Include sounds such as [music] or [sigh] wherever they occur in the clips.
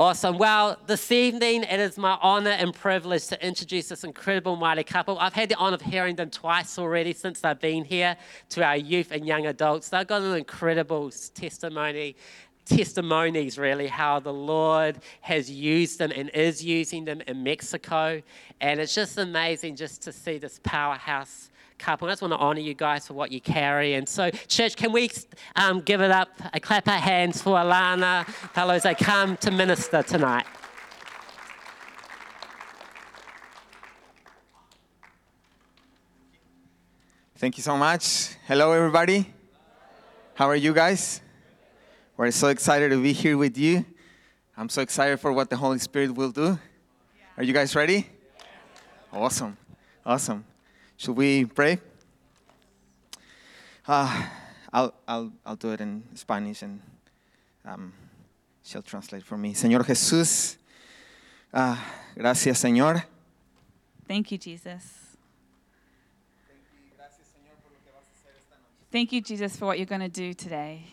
Awesome. Well, this evening it is my honor and privilege to introduce this incredible mighty couple. I've had the honor of hearing them twice already since they've been here to our youth and young adults. They've got an incredible testimony testimonies, really, how the Lord has used them and is using them in Mexico. And it's just amazing just to see this powerhouse couple. I just want to honor you guys for what you carry. And so, church, can we um, give it up, a clap our hands for Alana, fellows, they come to minister tonight. Thank you so much. Hello, everybody. How are you guys? We're so excited to be here with you. I'm so excited for what the Holy Spirit will do. Are you guys ready? Awesome. Awesome. Should we pray? Uh, I'll, I'll, I'll do it in Spanish and um, she'll translate for me. Señor Jesús, uh, gracias, Señor. Thank you, Jesus. Thank you, Jesus, for what you're going to do today.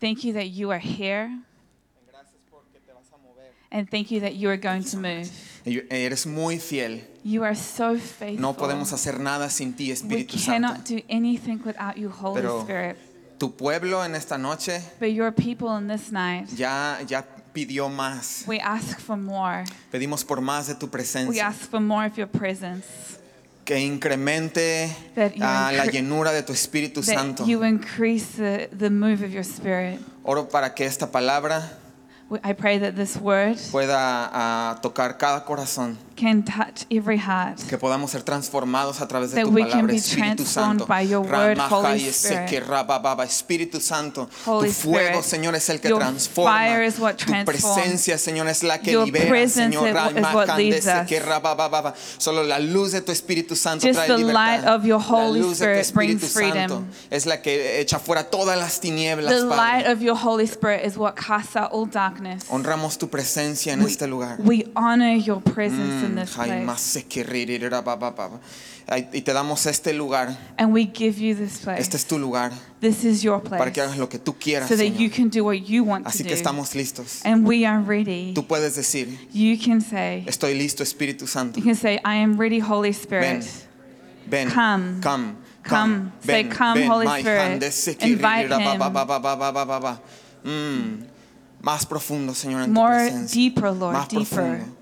Thank you that you are here. And thank you that you are going to move. Eres muy fiel. You are so faithful. No podemos hacer nada sin ti, we Espíritu cannot Santo. do anything without you, Holy Pero Spirit. tu pueblo en esta noche But your people in this night, ya, ya pidió más. we ask for more. Pedimos por más de tu We presencia. ask for more of your presence. Que incremente That you ah, la incre- llenura de tu Espíritu Santo. That you increase the, the move of your Spirit. Oro para que esta palabra We- I pray that this word pueda ah, tocar cada corazón. Can touch every heart. Que podamos ser transformados a través de That tu we can palabra, be Espíritu transformed Santo. by your word, Holy Spirit. Espíritu Santo, Holy tu fuego, Spirit, Señor, es el que your transforma. fire is what tu transforms. presencia, Señor, es la que Your libera, presence Señor. is what- is what Ramajande leads us. seke rabababa. Solo la luz de tu Espíritu Santo Just trae the libertad. light of your la Holy luz de tu Spirit brings Espíritu freedom. Santo es la que echa fuera todas las tinieblas, The light Padre. of your Holy Spirit is what casts out all darkness. Honramos tu presencia en este lugar. we honor your presence in Mm, this ay, place. Y te damos este lugar. And we give you this place. Este es tu lugar This is your para que place. hagas lo que tú quieras. So that you Señor. can do what you want to Así que do. estamos listos. And we are ready. Tú puedes decir, You can say, estoy listo, Espíritu Santo. you can say, I am ready, Holy Spirit. Ven, Come. come, Come. Say, ven, come, ven. Holy My Spirit. Invite him. Mm. Más profundo, Señor, en tu More presencia. deeper, Lord, Más deeper. profundo.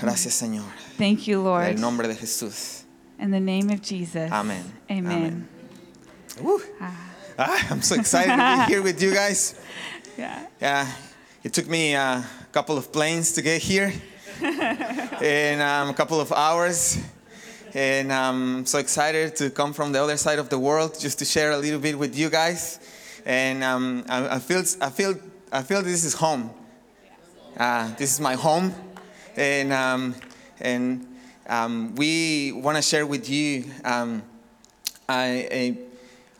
Gracias, Señor. Thank you, En Lord. el nombre de Jesús. In the name of Jesus. Amen. Amen. Amen. Woo. Ah, I'm so excited to be [laughs] here with you guys. Yeah. Yeah, it took me a couple of planes to get here, [laughs] and um, a couple of hours, and I'm so excited to come from the other side of the world just to share a little bit with you guys. And um, I, I feel, I feel, I feel this is home. Uh, this is my home, and um, and um, we want to share with you um, a,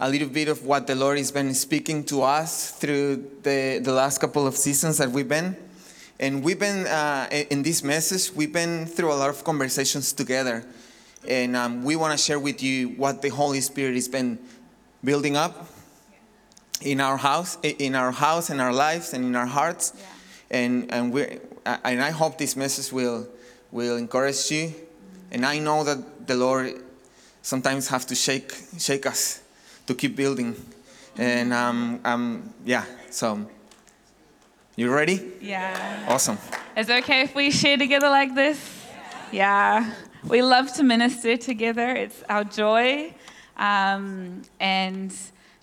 a, little bit of what the Lord has been speaking to us through the, the last couple of seasons that we've been. And we've been, uh, in this message, we've been through a lot of conversations together. And um, we want to share with you what the Holy Spirit has been building up in our house, in our house, in our lives, and in our hearts. And, and, we and I hope this message will, will encourage you. And I know that the Lord sometimes have to shake shake us to keep building. And um, um, yeah, so you ready? Yeah. Awesome. Is it okay if we share together like this? Yeah. We love to minister together. It's our joy. Um, and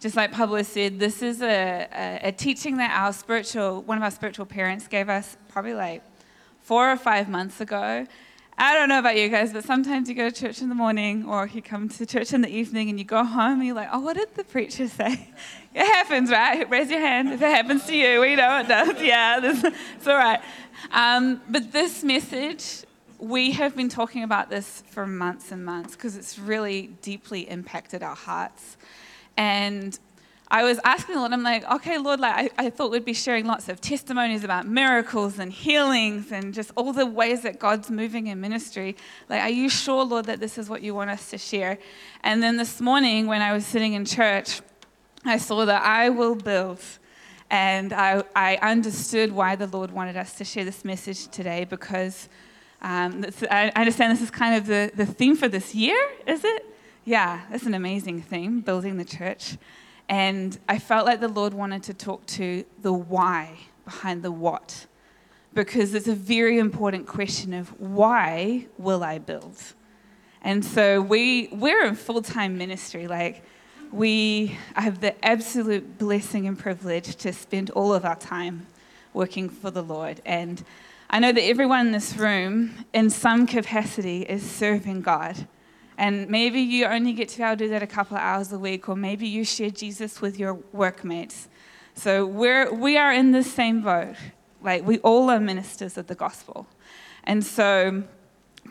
just like Pablo said, this is a, a, a teaching that our spiritual, one of our spiritual parents gave us probably like four or five months ago. I don't know about you guys, but sometimes you go to church in the morning or you come to church in the evening and you go home and you're like, oh, what did the preacher say? [laughs] It happens, right? Raise your hand if it happens to you. We know it does. [laughs] Yeah, this, it's all right. Um, but this message, we have been talking about this for months and months because it's really deeply impacted our hearts. And I was asking the Lord, I'm like, okay, Lord, like I, I thought we'd be sharing lots of testimonies about miracles and healings and just all the ways that God's moving in ministry. Like, are you sure, Lord, that this is what you want us to share? And then this morning, when I was sitting in church, I saw that I will build And I, I understood why the Lord wanted us to share this message today because um, I understand this is kind of the, the theme for this year, is it? Yeah, that's an amazing theme, building the church. And I felt like the Lord wanted to talk to the why behind the what because it's a very important question of why will I build? And so we, we're in full time ministry. Like, we have the absolute blessing and privilege to spend all of our time working for the Lord. And I know that everyone in this room, in some capacity, is serving God. And maybe you only get to be able to do that a couple of hours a week, or maybe you share Jesus with your workmates. So we're, we are in the same boat. Like, we all are ministers of the gospel. And so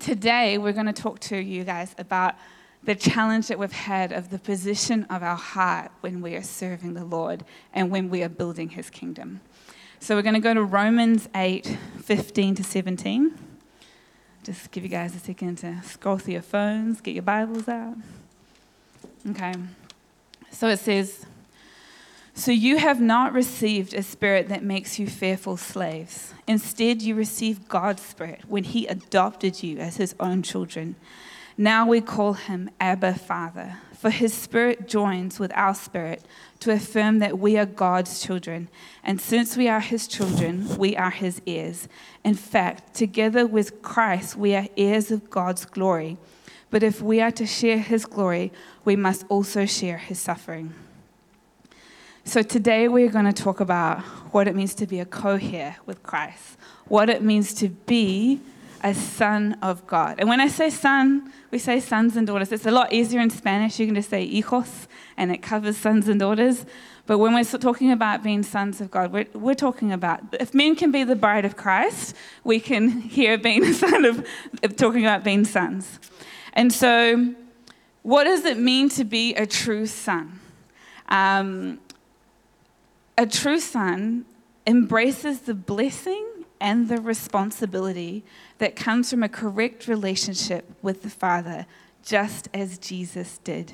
today we're going to talk to you guys about the challenge that we've had of the position of our heart when we are serving the Lord and when we are building his kingdom. So we're going to go to Romans 8 15 to 17. Just give you guys a second to scroll through your phones, get your Bibles out. Okay. So it says, So you have not received a spirit that makes you fearful slaves. Instead, you received God's spirit when he adopted you as his own children. Now we call him Abba Father, for his spirit joins with our spirit to affirm that we are God's children. And since we are his children, we are his heirs. In fact, together with Christ, we are heirs of God's glory. But if we are to share his glory, we must also share his suffering. So today we're going to talk about what it means to be a co heir with Christ, what it means to be a son of God. And when I say son, we say sons and daughters. It's a lot easier in Spanish. You can just say hijos, and it covers sons and daughters. But when we're talking about being sons of God, we're, we're talking about if men can be the bride of Christ, we can hear being [laughs] a son of, of talking about being sons. And so, what does it mean to be a true son? Um, a true son embraces the blessing and the responsibility that comes from a correct relationship with the Father, just as Jesus did.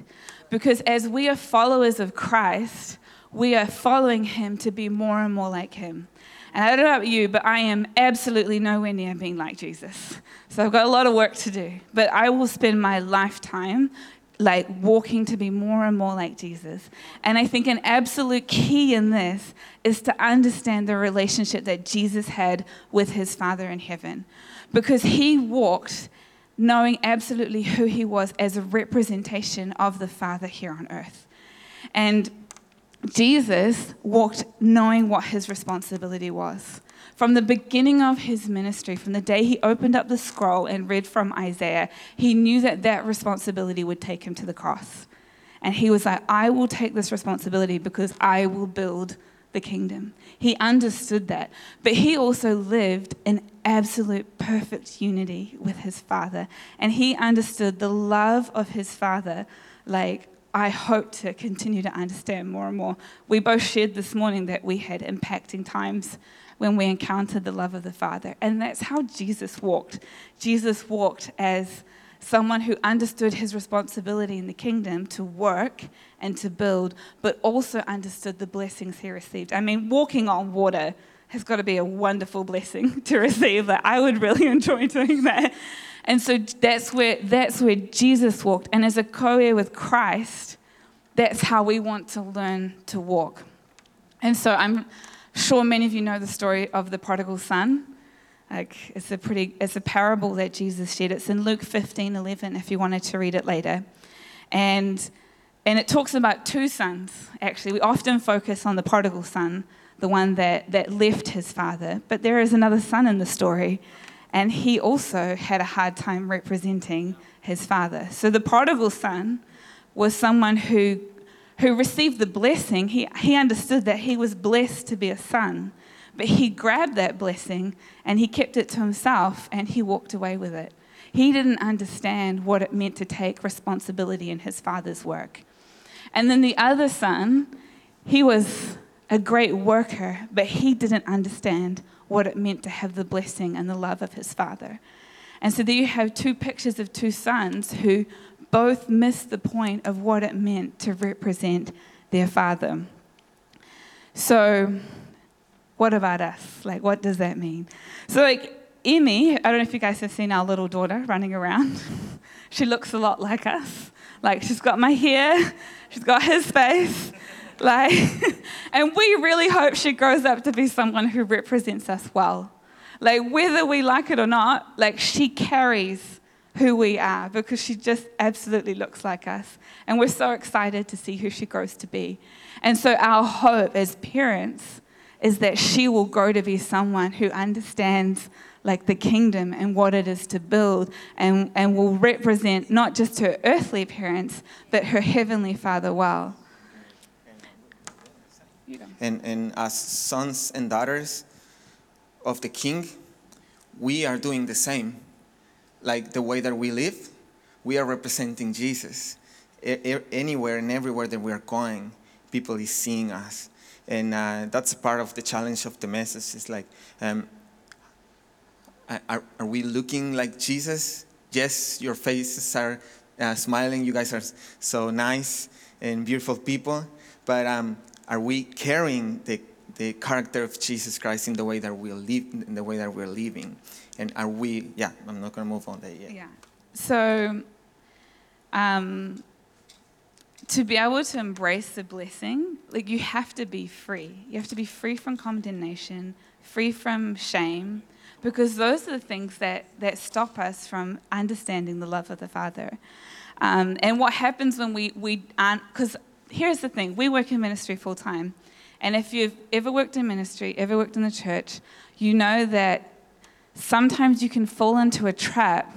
Because as we are followers of Christ, we are following him to be more and more like him. And I don't know about you, but I am absolutely nowhere near being like Jesus. So I've got a lot of work to do. But I will spend my lifetime like walking to be more and more like Jesus. And I think an absolute key in this is to understand the relationship that Jesus had with his Father in heaven. Because he walked knowing absolutely who he was as a representation of the Father here on earth. And Jesus walked knowing what his responsibility was. From the beginning of his ministry, from the day he opened up the scroll and read from Isaiah, he knew that that responsibility would take him to the cross. And he was like, I will take this responsibility because I will build the kingdom. He understood that. But he also lived in absolute perfect unity with his father. And he understood the love of his father like I hope to continue to understand more and more. We both shared this morning that we had impacting times when we encountered the love of the Father. And that's how Jesus walked. Jesus walked as someone who understood his responsibility in the kingdom to work and to build, but also understood the blessings he received. I mean, walking on water has got to be a wonderful blessing [laughs] to receive. I would really [laughs] enjoy doing that. And so that's where, that's where Jesus walked. And as a co heir with Christ, that's how we want to learn to walk. And so I'm sure many of you know the story of the prodigal son. Like it's a pretty, it's a parable that Jesus shared. It's in Luke 15, 11, if you wanted to read it later. And, and it talks about two sons, actually. We often focus on the prodigal son, the one that, that left his father. But there is another son in the story, and he also had a hard time representing his father. So the prodigal son was someone who who received the blessing, he, he understood that he was blessed to be a son. But he grabbed that blessing and he kept it to himself and he walked away with it. He didn't understand what it meant to take responsibility in his father's work. And then the other son, he was a great worker, but he didn't understand what it meant to have the blessing and the love of his father. And so there you have two pictures of two sons who both missed the point of what it meant to represent their father. So, what about us? Like, what does that mean? So, like, Emmy, I don't know if you guys have seen our little daughter running around. [laughs] she looks a lot like us. Like, she's got my hair, she's got his face. Like, [laughs] and we really hope she grows up to be someone who represents us well. Like, whether we like it or not, like, she carries who we are because she just absolutely looks like us. And we're so excited to see who she grows to be. And so, our hope as parents is that she will grow to be someone who understands like the kingdom and what it is to build and, and will represent not just her earthly parents but her heavenly father well And, and as sons and daughters of the king, we are doing the same. Like the way that we live, we are representing Jesus. Anywhere and everywhere that we are going, people is seeing us. And uh, that's a part of the challenge of the message. It's like, um, are, are we looking like Jesus? Yes, your faces are uh, smiling. You guys are so nice and beautiful people. But um, are we carrying the, the character of Jesus Christ in the way that we live, in the way that we're living? And are we? Yeah, I'm not gonna move on there yet. yeah so um, to be able to embrace the blessing like you have to be free you have to be free from condemnation free from shame because those are the things that, that stop us from understanding the love of the father um, and what happens when we, we aren't because here's the thing we work in ministry full time and if you've ever worked in ministry ever worked in the church you know that sometimes you can fall into a trap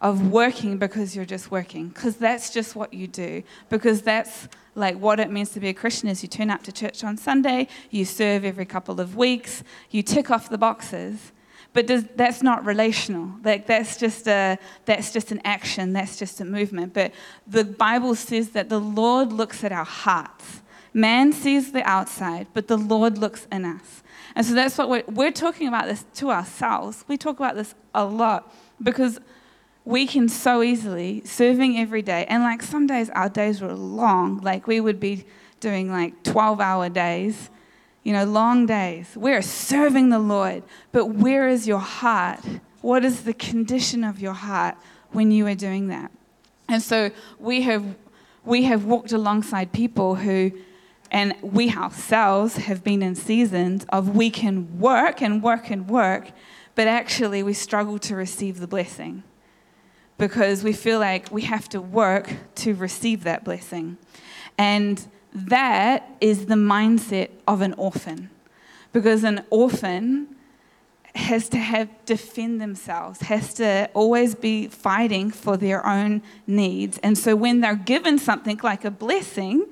of working because you're just working because that's just what you do because that's like what it means to be a christian is you turn up to church on sunday you serve every couple of weeks you tick off the boxes but does, that's not relational. Like that's just a that's just an action that's just a movement. But the bible says that the lord looks at our hearts. Man sees the outside but the lord looks in us and so that's what we're, we're talking about this to ourselves. We talk about this a lot because we can so easily serving every day and like some days our days were long. Like we would be doing like 12 hour days you know long days. We're serving the lord but where is your heart? What is the condition of your heart when you are doing that? And so we have we have walked alongside people who and we ourselves have been in seasons of we can work and work and work but actually we struggle to receive the blessing because we feel like we have to work to receive that blessing. And that is the mindset of an orphan. Because an orphan has to have defend themselves, has to always be fighting for their own needs. And so when they're given something like a blessing,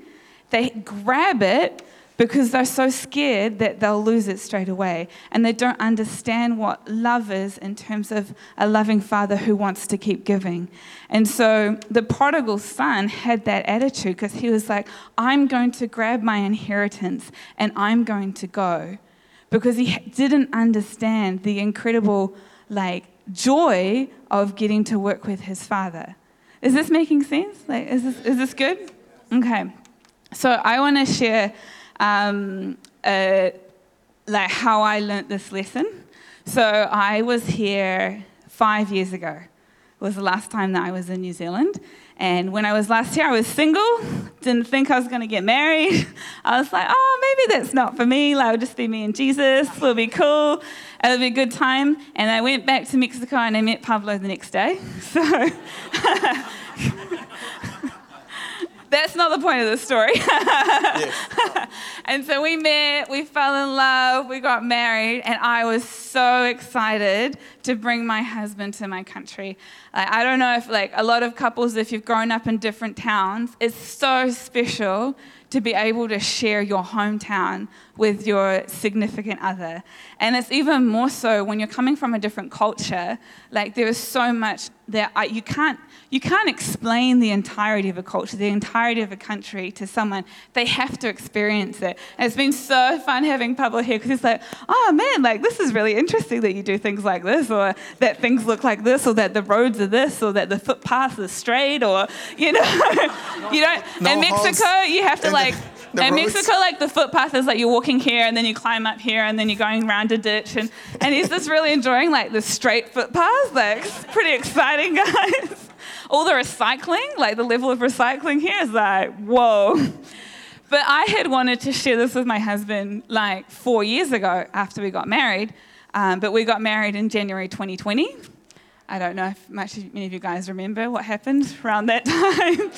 they grab it because they're so scared that they'll lose it straight away. And they don't understand what love is in terms of a loving father who wants to keep giving. And so the prodigal son had that attitude because he was like, I'm going to grab my inheritance and I'm going to go. Because he didn't understand the incredible, like, joy of getting to work with his father. Is this making sense? Like, is this, is this good? Okay. So I want to share um, uh, like how I learned this lesson. So I was here five years ago. It was the last time that I was in New Zealand. And when I was last here, I was single, didn't think I was going to get married. [laughs] I was like, oh, maybe that's not for me. Like, it'll just be me and Jesus. It'll be cool. It'll be a good time. And I went back to Mexico and I met Pablo the next day. [laughs] So. [laughs] That's not the point of the story. [laughs] and so we met, we fell in love, we got married, and I was so excited to bring my husband to my country. Like, I don't know if, like, a lot of couples, if you've grown up in different towns, it's so special to be able to share your hometown with your significant other. And it's even more so when you're coming from a different culture. Like, there is so much that I, you can't you can't explain the entirety of a culture, the entirety of a country to someone. They have to experience it. And it's been so fun having Pablo here because he's like, oh man, like this is really interesting that you do things like this, or that things look like this, or that the roads are this, or that the footpaths are straight, or you know, [laughs] you don't. No in Mexico, you have to in the- in roads. Mexico, like the footpath is like you're walking here and then you climb up here and then you're going around a ditch and, and he's just really enjoying like the straight footpath. Like it's pretty exciting, [laughs] guys. All the recycling, like the level of recycling here is like, whoa. But I had wanted to share this with my husband like four years ago after we got married. Um, but we got married in January 2020. I don't know if much many of you guys remember what happened around that [laughs] time.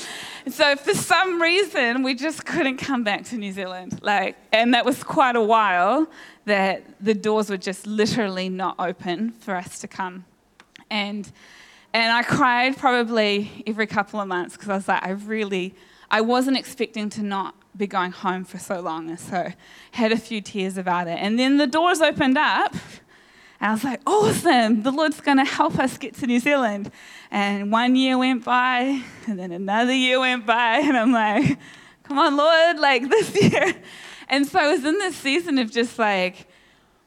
so for some reason, we just couldn't come back to New Zealand. Like, and that was quite a while that the doors were just literally not open for us to come. And and I cried probably every couple of months because I was like, I really, I wasn't expecting to not be going home for so long, and so had a few tears about it. And then the doors opened up. And I was like, awesome, the Lord's going to help us get to New Zealand. And one year went by, and then another year went by, and I'm like, come on, Lord, like [laughs] this year. And so I was in this season of just like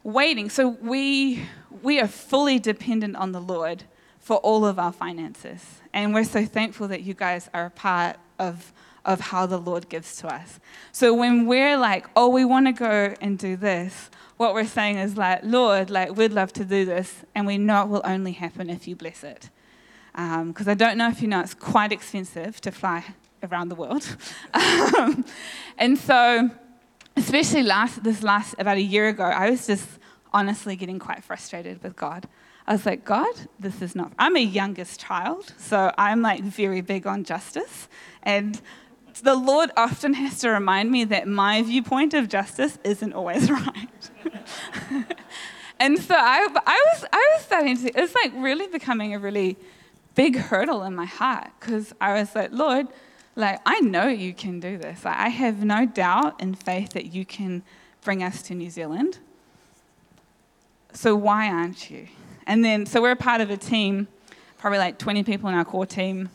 waiting. So we, we are fully dependent on the Lord for all of our finances. And we're so thankful that you guys are a part of, of how the Lord gives to us. So when we're like, oh, we want to go and do this, what we're saying is like, Lord, like we'd love to do this, and we know it will only happen if you bless it. Because um, I don't know if you know, it's quite expensive to fly around the world. [laughs] um, and so, especially last this last about a year ago, I was just honestly getting quite frustrated with God. I was like, God, this is not. I'm a youngest child, so I'm like very big on justice, and the Lord often has to remind me that my viewpoint of justice isn't always [laughs] right. and so I, I, was, I was starting to, it's like really becoming a really big hurdle in my heart because I was like, Lord, like, I know you can do this. Like, I have no doubt and faith that you can bring us to New Zealand. So why aren't you? And then, so we're a part of a team, probably like 20 people in our core team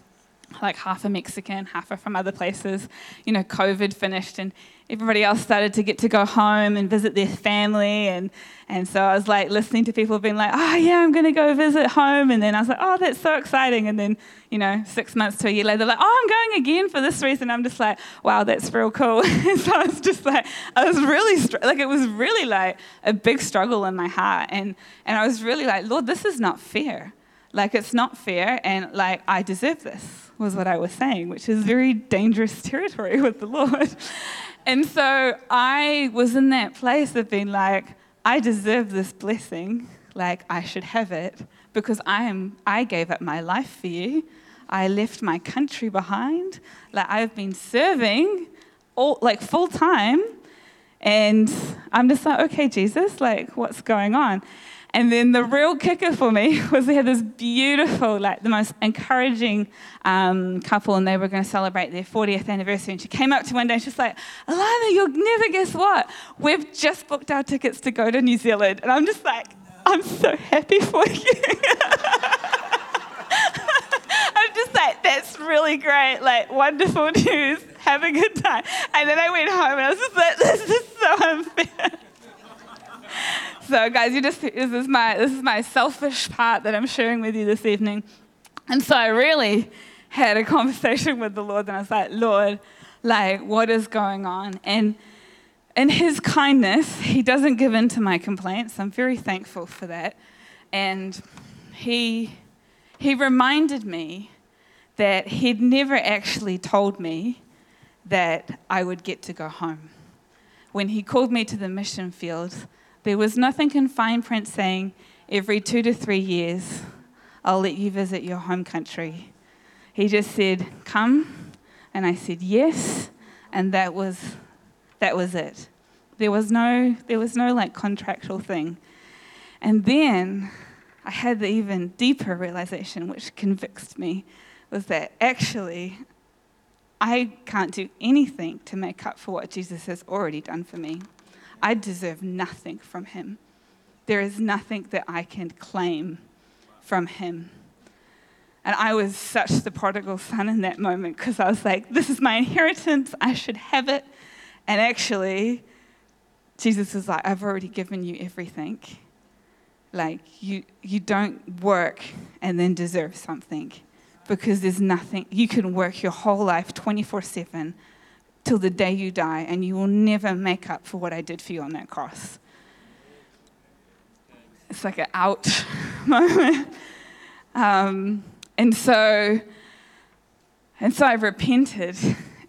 like half are Mexican, half are from other places. You know, COVID finished and everybody else started to get to go home and visit their family. And, and so I was like listening to people being like, oh, yeah, I'm going to go visit home. And then I was like, oh, that's so exciting. And then, you know, six months to a year later, they're like, oh, I'm going again for this reason. I'm just like, wow, that's real cool. and [laughs] so I was just like, I was really, like, it was really like a big struggle in my heart. And, and I was really like, Lord, this is not fair. Like, it's not fair. And like, I deserve this was what I was saying, which is very dangerous territory [laughs] with the Lord. And so I was in that place of being like, I deserve this blessing, like I should have it, because I am I gave up my life for you. I left my country behind. Like I've been serving all like full time. And I'm just like, okay, Jesus, like what's going on? And then the real kicker for me [laughs] was they had this beautiful, like the most encouraging um, couple, and they were going to celebrate their 40th anniversary. And she came up to one day and she's like, Alana, you'll never guess what? We've just booked our tickets to go to New Zealand. And I'm just like, I'm so happy for you. [laughs] I'm just like, that's really great. Like, wonderful news. Have a good time. And then I went home and I was just like, this is so unfair. [laughs] So, guys, you just this is my this is my selfish part that I'm sharing with you this evening. And so I really had a conversation [laughs] with the Lord, and I was like, Lord, like, what is going on? And in His kindness, He doesn't give in to my complaints. I'm very thankful for that. And He He reminded me that He'd never actually told me that I would get to go home. When He called me to the mission field, there was nothing in fine print saying every two to three years, I'll let you visit your home country. He just said, Come. And I said, Yes. And that was, that was it. There was no, there was no like contractual thing. And then I had the even deeper realization, which convicted me, was that actually I can't do anything to make up for what Jesus has already done for me. I deserve nothing from him. There is nothing that I can claim from him. And I was such the prodigal son in that moment because I was like, this is my inheritance, I should have it. And actually, Jesus was like, I've already given you everything. Like, you, you don't work and then deserve something because there's nothing. You can work your whole life 24 7 till the day you die, and you will never make up for what I did for you on that cross. It's like an ouch [laughs] moment. Um, and so, and so I repented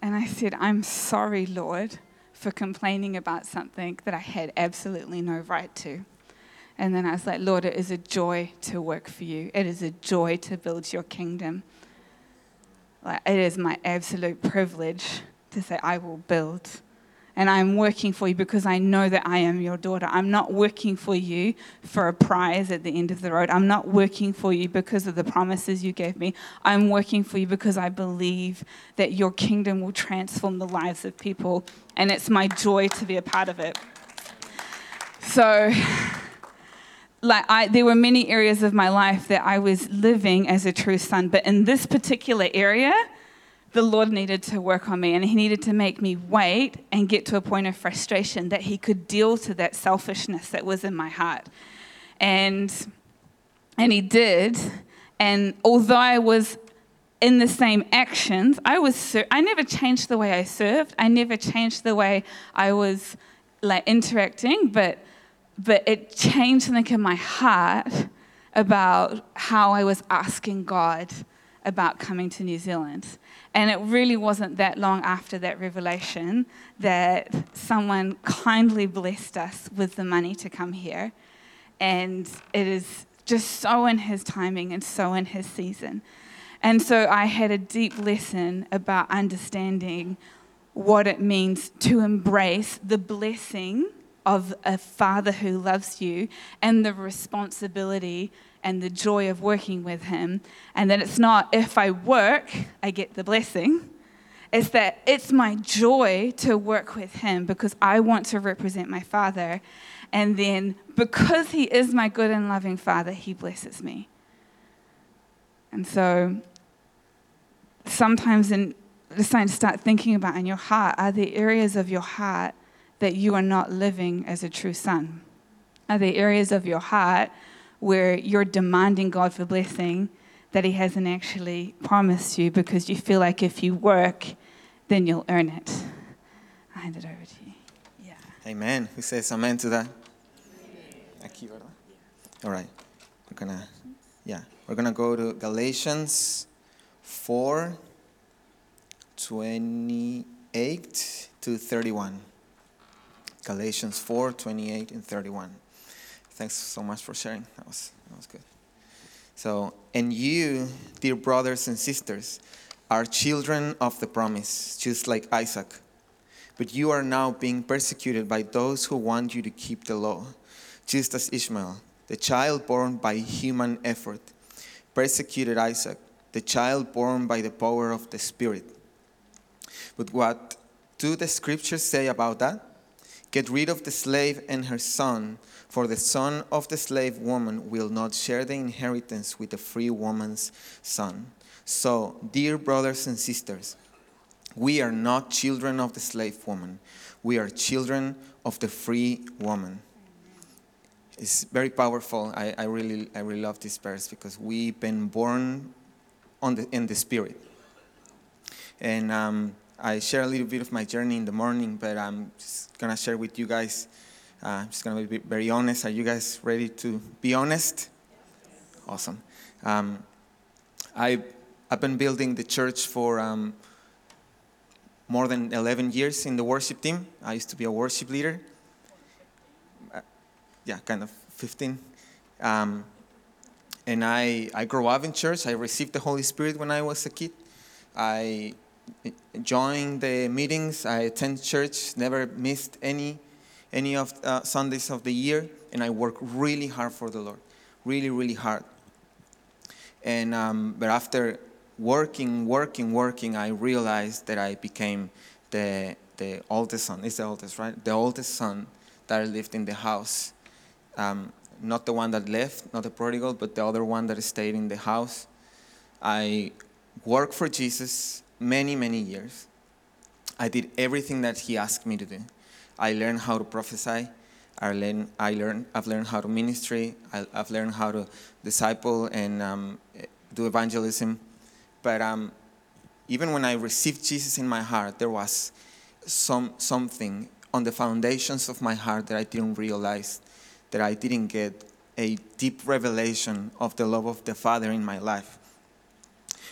and I said, I'm sorry, Lord, for complaining about something that I had absolutely no right to. And then I was like, Lord, it is a joy to work for you. It is a joy to build your kingdom. Like, it is my absolute privilege to say, I will build. And I'm working for you because I know that I am your daughter. I'm not working for you for a prize at the end of the road. I'm not working for you because of the promises you gave me. I'm working for you because I believe that your kingdom will transform the lives of people. And it's my joy to be a part of it. So, like I, there were many areas of my life that I was living as a true son, but in this particular area, the Lord needed to work on me and He needed to make me wait and get to a point of frustration that He could deal to that selfishness that was in my heart. And, and He did. And although I was in the same actions, I was I never changed the way I served. I never changed the way I was like interacting, but but it changed something in my heart about how I was asking God about coming to New Zealand. And it really wasn't that long after that revelation that someone kindly blessed us with the money to come here. And it is just so in his timing and so in his season. And so I had a deep lesson about understanding what it means to embrace the blessing of a father who loves you and the responsibility and the joy of working with Him. And that it's not if I work, I get the blessing. It's that it's my joy to work with Him because I want to represent my Father. And then because He is my good and loving Father, He blesses me. And so sometimes in just to start thinking about in your heart are there areas of your heart that you are not living as a true son? Are there areas of your heart where you're demanding God for blessing that He hasn't actually promised you because you feel like if you work, then you'll earn it. I hand it over to you. Yeah. Amen. Who says amen to that? Aquí. All right. We're gonna, yeah, we're gonna go to Galatians 4, 28 to 31. Galatians 4, 28 and 31. Thanks so much for sharing. That was, that was good. So, and you, dear brothers and sisters, are children of the promise, just like Isaac. But you are now being persecuted by those who want you to keep the law, just as Ishmael, the child born by human effort, persecuted Isaac, the child born by the power of the Spirit. But what do the scriptures say about that? Get rid of the slave and her son for the son of the slave woman will not share the inheritance with the free woman's son. So, dear brothers and sisters, we are not children of the slave woman. We are children of the free woman. It's very powerful. I, I, really, I really love this verse because we've been born the, in the Spirit. And um, I share a little bit of my journey in the morning, but I'm just going to share with you guys uh, I'm just going to be very honest. Are you guys ready to be honest? Awesome. Um, I, I've been building the church for um, more than 11 years in the worship team. I used to be a worship leader. Uh, yeah, kind of 15. Um, and I, I grew up in church. I received the Holy Spirit when I was a kid. I joined the meetings. I attend church, never missed any any of uh, Sundays of the year, and I work really hard for the Lord, really, really hard. And um, but after working, working, working, I realized that I became the the oldest son. It's the oldest, right? The oldest son that lived in the house. Um, not the one that left, not the prodigal, but the other one that stayed in the house. I worked for Jesus many, many years. I did everything that he asked me to do. I learned how to prophesy. I learned, I learned, I've learned how to ministry. I, have learned how to disciple and um, do evangelism. But um, even when I received Jesus in my heart, there was some, something on the foundations of my heart that I didn't realize, that I didn't get a deep revelation of the love of the Father in my life.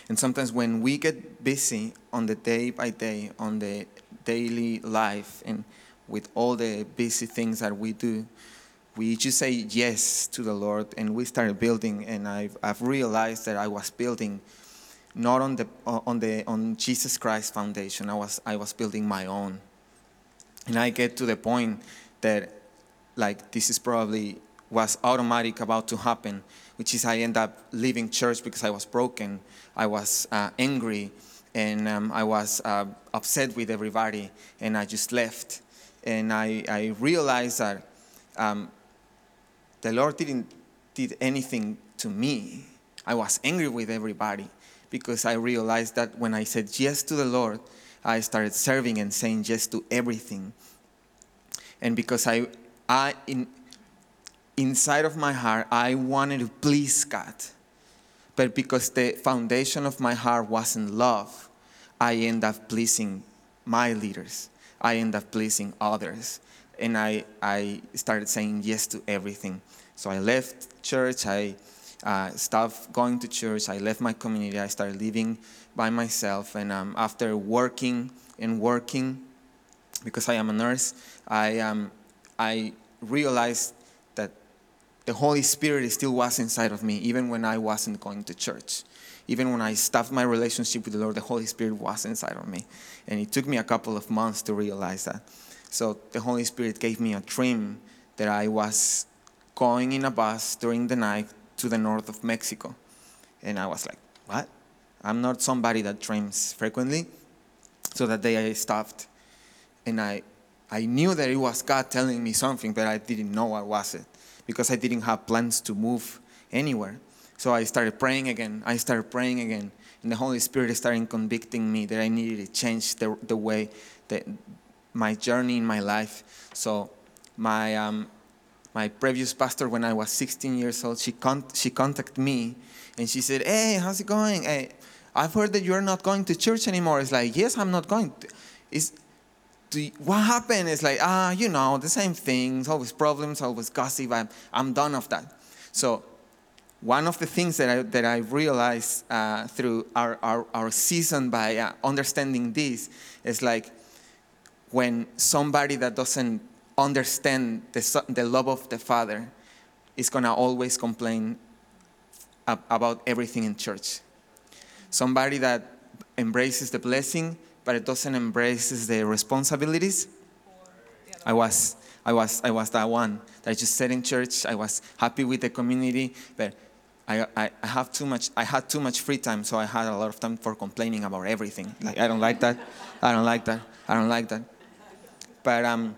And sometimes when we get busy on the day by day, on the daily life, and with all the busy things that we do, we just say yes to the Lord and we started building. And I've, I've realized that I was building not on the, on the on Jesus Christ foundation. I was, I was building my own. And I get to the point that like this is probably was automatic about to happen, which is I end up leaving church because I was broken, I was uh, angry, and um, I was uh, upset with everybody, and I just left. And I, I realized that um, the Lord didn't did anything to me. I was angry with everybody because I realized that when I said yes to the Lord, I started serving and saying yes to everything. And because I, I in, inside of my heart, I wanted to please God. But because the foundation of my heart wasn't love, I end up pleasing my leaders. I end up pleasing others. And I, I started saying yes to everything. So I left church. I uh, stopped going to church. I left my community. I started living by myself. And um, after working and working, because I am a nurse, I, um, I realized the Holy Spirit still was inside of me, even when I wasn't going to church. Even when I stopped my relationship with the Lord, the Holy Spirit was inside of me. And it took me a couple of months to realize that. So the Holy Spirit gave me a dream that I was going in a bus during the night to the north of Mexico. And I was like, what? I'm not somebody that dreams frequently. So that day I stopped and I, I knew that it was God telling me something, but I didn't know what was it because I didn't have plans to move anywhere. So I started praying again. I started praying again. And the Holy Spirit started convicting me that I needed to change the, the way that my journey in my life. So my, um, my previous pastor, when I was 16 years old, she, con- she contacted me and she said, hey, how's it going? Hey, I've heard that you're not going to church anymore. It's like, yes, I'm not going. It's, you, what happened? is like, ah, you know, the same things, always problems, always gossip. I'm, I'm done of that. So one of the things that I, that I realized uh, through our, our, our season by uh, understanding this is like when somebody that doesn't understand the, the love of the Father is going to always complain ab- about everything in church. Somebody that embraces the blessing but it doesn't embrace the responsibilities. I was, I was, I was that one that I just sat in church. I was happy with the community, but I, I, I have too much. I had too much free time, so I had a lot of time for complaining about everything. Like I don't like that. I don't like that. I don't like that. But um,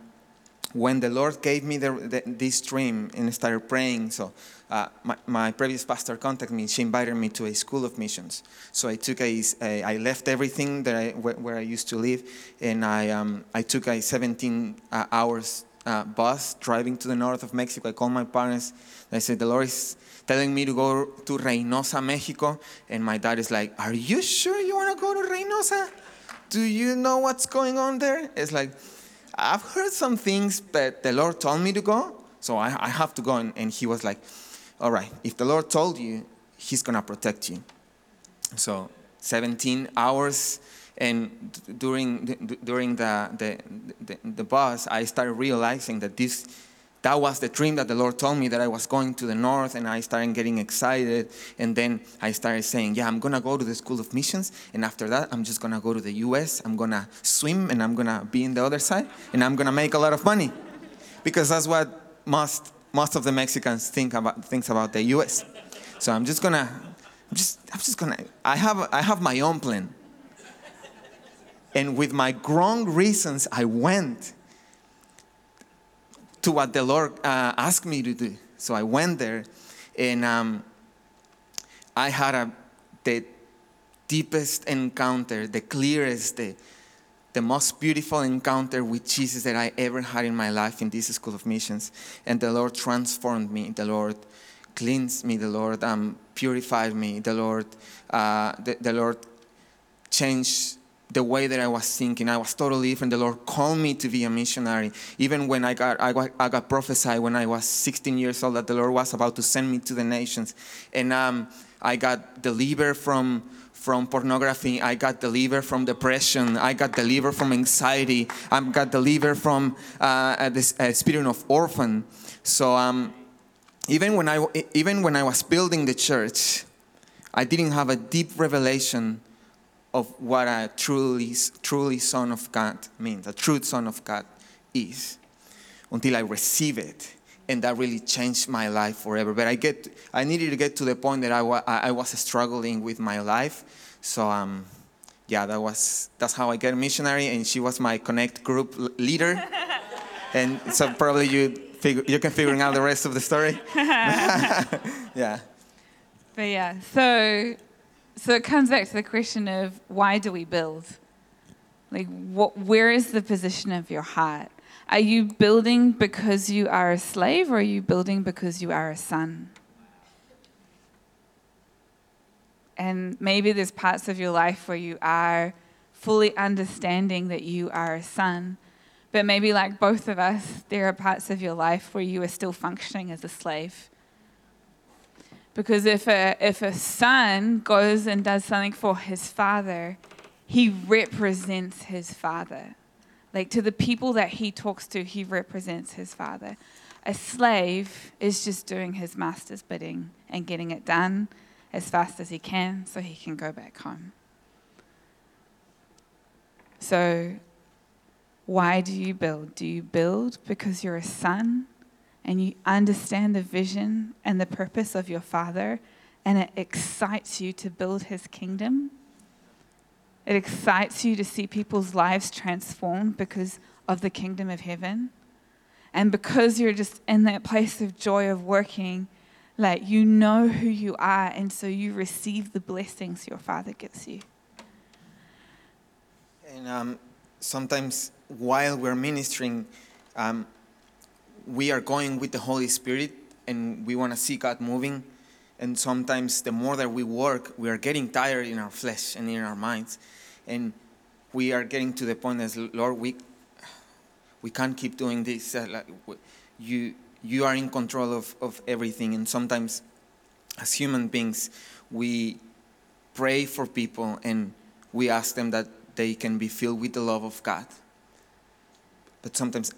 when the Lord gave me the, the, this dream and started praying, so uh, my, my, previous pastor contacted me. She invited me to a school of missions. So I took a, a I left everything that I, where, where, I used to live, and I, um, I took a 17 uh, hours uh, bus driving to the north of Mexico. I called my parents. I said, the Lord is telling me to go to Reynosa, Mexico. And my dad is like, are you sure you want to go to Reynosa? Do you know what's going on there? It's like, I've heard some things, but the Lord told me to go. So I, I have to go. And, and he was like, all right, if the Lord told you, He's going to protect you. So 17 hours. And during, during the, the, the, the bus, I started realizing that this, that was the dream that the Lord told me that I was going to the north, and I started getting excited. And then I started saying, Yeah, I'm gonna go to the School of Missions, and after that, I'm just gonna go to the US. I'm gonna swim, and I'm gonna be in the other side, and I'm gonna make a lot of money. Because that's what most most of the Mexicans think about things about the U.S. So I'm just gonna, I'm just, I'm just gonna. I have, I have my own plan. And with my wrong reasons, I went to what the Lord uh, asked me to do. So I went there, and um, I had a, the deepest encounter, the clearest, the the most beautiful encounter with Jesus that I ever had in my life in this school of missions. And the Lord transformed me. The Lord cleansed me. The Lord um, purified me. The Lord, uh, the, the Lord changed the way that I was thinking. I was totally different. The Lord called me to be a missionary. Even when I got, I got, I got prophesied when I was 16 years old that the Lord was about to send me to the nations. And um, I got delivered from, from pornography. I got delivered from depression. I got delivered from anxiety. I got delivered from uh, this uh, spirit of orphan. So um, even, when I, even when I was building the church, I didn't have a deep revelation of what a truly, truly son of God means, a true son of God is, until I receive it. And that really changed my life forever. But I, get, I needed to get to the point that I, wa- I was struggling with my life. So, um, yeah, that was, that's how I got a missionary. And she was my Connect group leader. [laughs] and so probably you, figure, you can figure out the rest of the story. [laughs] [laughs] yeah. But yeah, so so it comes back to the question of why do we build? Like, what, where is the position of your heart? Are you building because you are a slave, or are you building because you are a son? And maybe there's parts of your life where you are fully understanding that you are a son. But maybe, like both of us, there are parts of your life where you are still functioning as a slave. Because if a, if a son goes and does something for his father, he represents his father. Like to the people that he talks to, he represents his father. A slave is just doing his master's bidding and getting it done as fast as he can so he can go back home. So, why do you build? Do you build because you're a son and you understand the vision and the purpose of your Father, and it excites you to build His kingdom. It excites you to see people's lives transformed because of the kingdom of heaven. And because you're just in that place of joy of working, like you know who you are, and so you receive the blessings your Father gives you. And um, sometimes while we're ministering, um, we are going with the Holy Spirit and we want to see God moving. And sometimes the more that we work, we are getting tired in our flesh and in our minds. And we are getting to the point as Lord, we we can't keep doing this. Uh, you you are in control of, of everything. And sometimes as human beings, we pray for people and we ask them that they can be filled with the love of God. But sometimes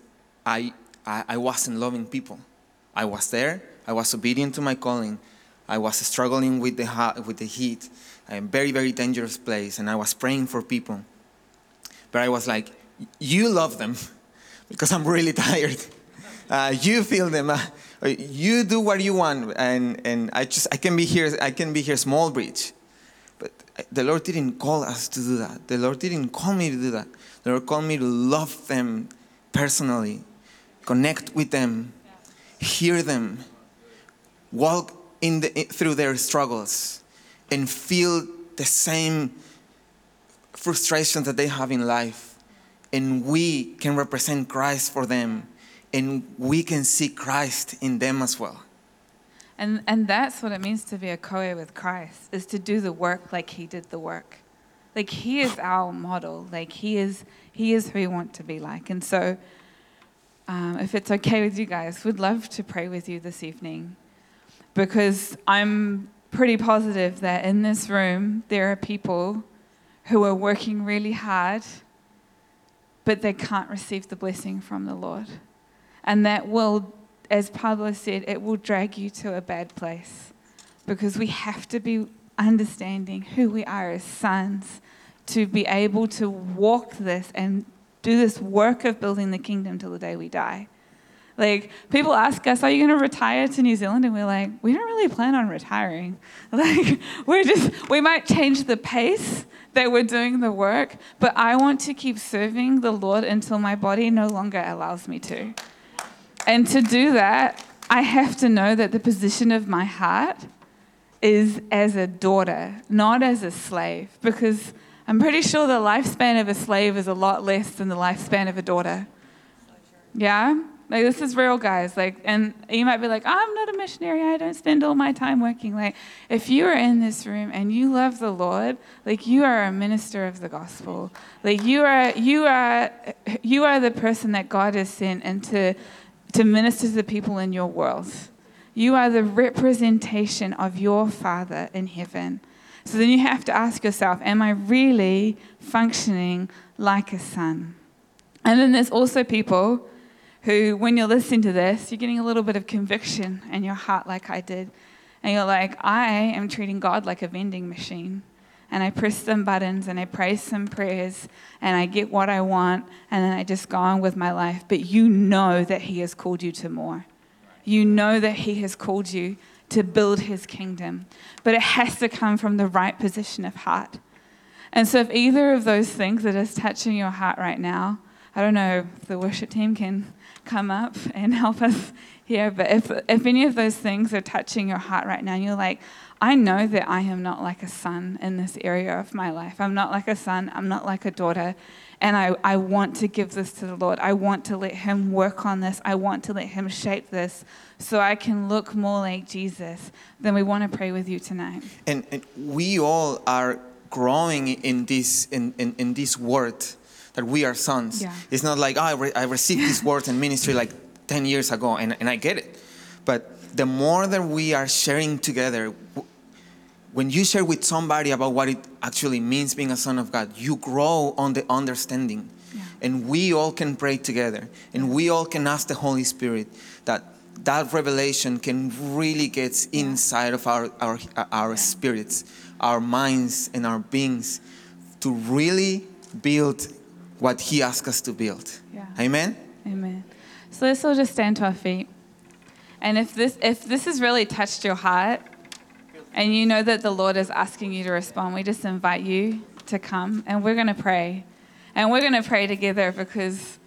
I I, I wasn't loving people. I was there, I was obedient to my calling. I was struggling with the, with the heat, a very, very dangerous place, and I was praying for people. But I was like, You love them [laughs] because I'm really [laughs] tired. Uh, you feel them. Uh, you do what you want, and, and I just I can be here. I can be here, small bridge, but the Lord didn't call us to do that. The Lord didn't call me to do that. The Lord called me to love them personally connect with them, hear them, walk in the, through their struggles, and feel the same frustrations that they have in life. And we can represent Christ for them, and we can see Christ in them as well. And, and that's what it means to be a co with Christ, is to do the work like he did the work. Like he is our model. Like he is, he is who we want to be like. And so um, if it's okay with you guys, would love to pray with you this evening because I'm pretty positive that in this room there are people who are working really hard, but they can't receive the blessing from the Lord. And that will, as Pablo said, it will drag you to a bad place because we have to be understanding who we are as sons to be able to walk this and do this work of building the kingdom till the day we die. Like, people ask us, Are you going to retire to New Zealand? And we're like, We don't really plan on retiring. [laughs] Like, we're just, we might change the pace that we're doing the work, but I want to keep serving the Lord until my body no longer allows me to. And to do that, I have to know that the position of my heart is as a daughter, not as a slave, because I'm pretty sure the lifespan of a slave is a lot less than the lifespan of a daughter. Yeah? Like this is real, guys. Like, and you might be like, I'm not a missionary. I don't spend all my time working. Like, if you are in this room and you love the Lord, like you are a minister of the gospel. Like you are, you are, you are the person that God has sent and to, to minister to the people in your world. You are the representation of your Father in heaven. So then you have to ask yourself, am I really functioning like a son? And then there's also people who, when you're listening to this, you're getting a little bit of conviction in your heart, like I did. And you're like, I am treating God like a vending machine. And I press some buttons and I pray some prayers and I get what I want and then I just go on with my life. But you know that He has called you to more. You know that He has called you to build His kingdom. But it has to come from the right position of heart. And so, if either of those things that is touching your heart right now, I don't know if the worship team can come up and [laughs] help us here, but if, if any of those things are touching your heart right now, and you're like, I know that I am not like a son in this area of my life. I'm not like a son, I'm not like a daughter. And I, I want to give this to the Lord. I want to let Him work on this. I want to let Him shape this so I can look more like Jesus. Then we want to pray with you tonight. And, and we all are growing in this in, in, in this word that we are sons. Yeah. It's not like oh, I, re- I received this word in ministry like 10 years ago and, and I get it. But the more that we are sharing together, when you share with somebody about what it actually means being a son of God, you grow on the understanding. Yeah. And we all can pray together and we all can ask the Holy Spirit that that revelation can really get inside of our, our, our spirits, our minds, and our beings to really build what He asked us to build. Yeah. Amen? Amen. So let's all just stand to our feet. And if this if this has really touched your heart and you know that the Lord is asking you to respond, we just invite you to come and we're going to pray. And we're going to pray together because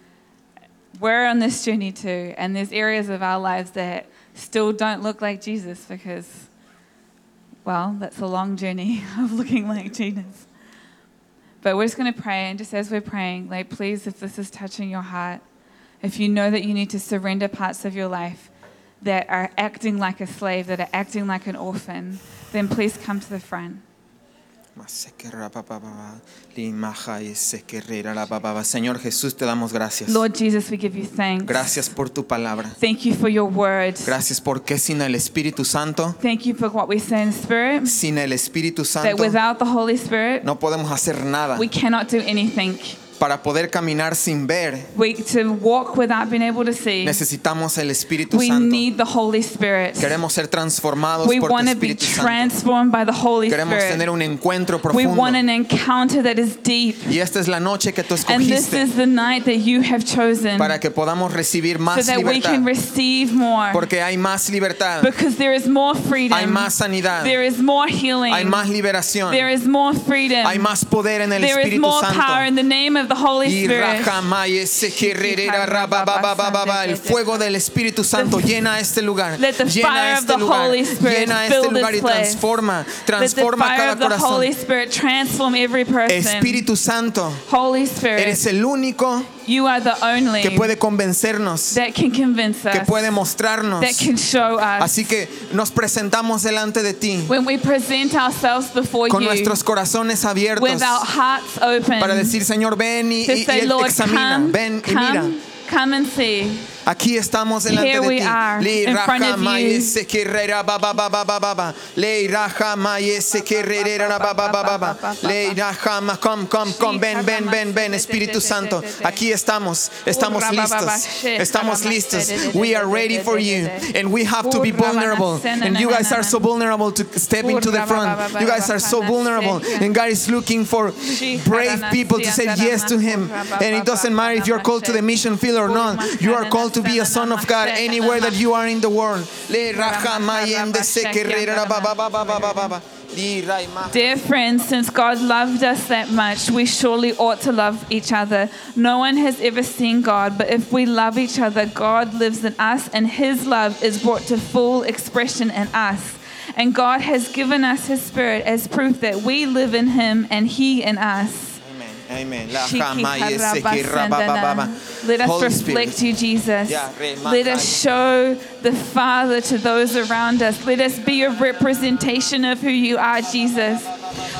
we're on this journey too and there's areas of our lives that still don't look like Jesus because well, that's a long journey [laughs] of looking like Jesus. But we're just going to pray, and just as we're praying, like, please, if this is touching your heart, if you know that you need to surrender parts of your life that are acting like a slave, that are acting like an orphan, then please come to the front. Señor Jesús, te damos gracias. Lord Jesus, we give you thanks. Gracias por tu palabra. Thank you for your word. Gracias porque sin el Espíritu Santo, Thank you for what we say in spirit, sin el Espíritu that Santo, without the Holy Spirit, no podemos hacer nada. we cannot do anything. Para poder caminar sin ver, We, to walk without being able to see, necesitamos el Espíritu we Santo. need the Holy Spirit. Queremos ser transformados We por tu want to be Espíritu Santo. transformed by the Holy Queremos tener Spirit. un encuentro We profundo. want an encounter that is deep. Y esta es la noche que tú And this escogiste is the night that you have chosen para que podamos recibir so más that we can libertad. receive more. Porque hay más libertad, Because there is more freedom. hay más sanidad, There is more healing. hay más liberación, There is more freedom. hay más poder en el There is Espíritu more power in Santo. the name of of the Holy Spirit. El fuego del Espíritu Santo llena este lugar. Este llena este lugar. Llena este lugar transforma, transforma you are the only que puede convencernos, that can convince us, que puede mostrarnos. that can show us. Así que nos presentamos delante de ti when we present ourselves before con you nuestros corazones abiertos with our hearts open para decir, Señor, ven y, y- y say, Lord, examina, come, ven y mira. come and see. Aquí estamos delante Here de we ti. are, in front of you. come come come ven ven ven ven Espíritu Santo. Aquí estamos. Estamos listos. Estamos listos. We are ready for you and we have to be vulnerable. And you guys are so vulnerable to step into the front. You guys are so vulnerable and God is looking for brave people to say yes to him. And it doesn't matter if you're called to the mission field or not. You are called to be a son of God anywhere that you are in the world. Dear friends, since God loved us that much, we surely ought to love each other. No one has ever seen God, but if we love each other, God lives in us, and His love is brought to full expression in us. And God has given us His Spirit as proof that we live in Him and He in us. Amen. Let us Holy reflect Spirit. you, Jesus. Let us show the Father to those around us. Let us be a representation of who you are, Jesus.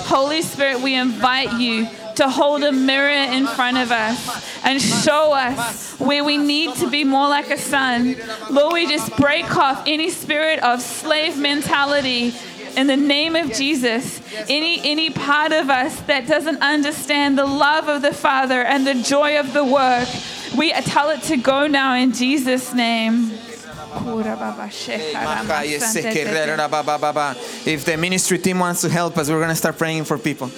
Holy Spirit, we invite you to hold a mirror in front of us and show us where we need to be more like a son. Lord, we just break off any spirit of slave mentality in the name of Jesus. Any any part of us that doesn't understand the love of the Father and the joy of the work, we tell it to go now in Jesus' name. If the ministry team wants to help us, we're going to start praying for people.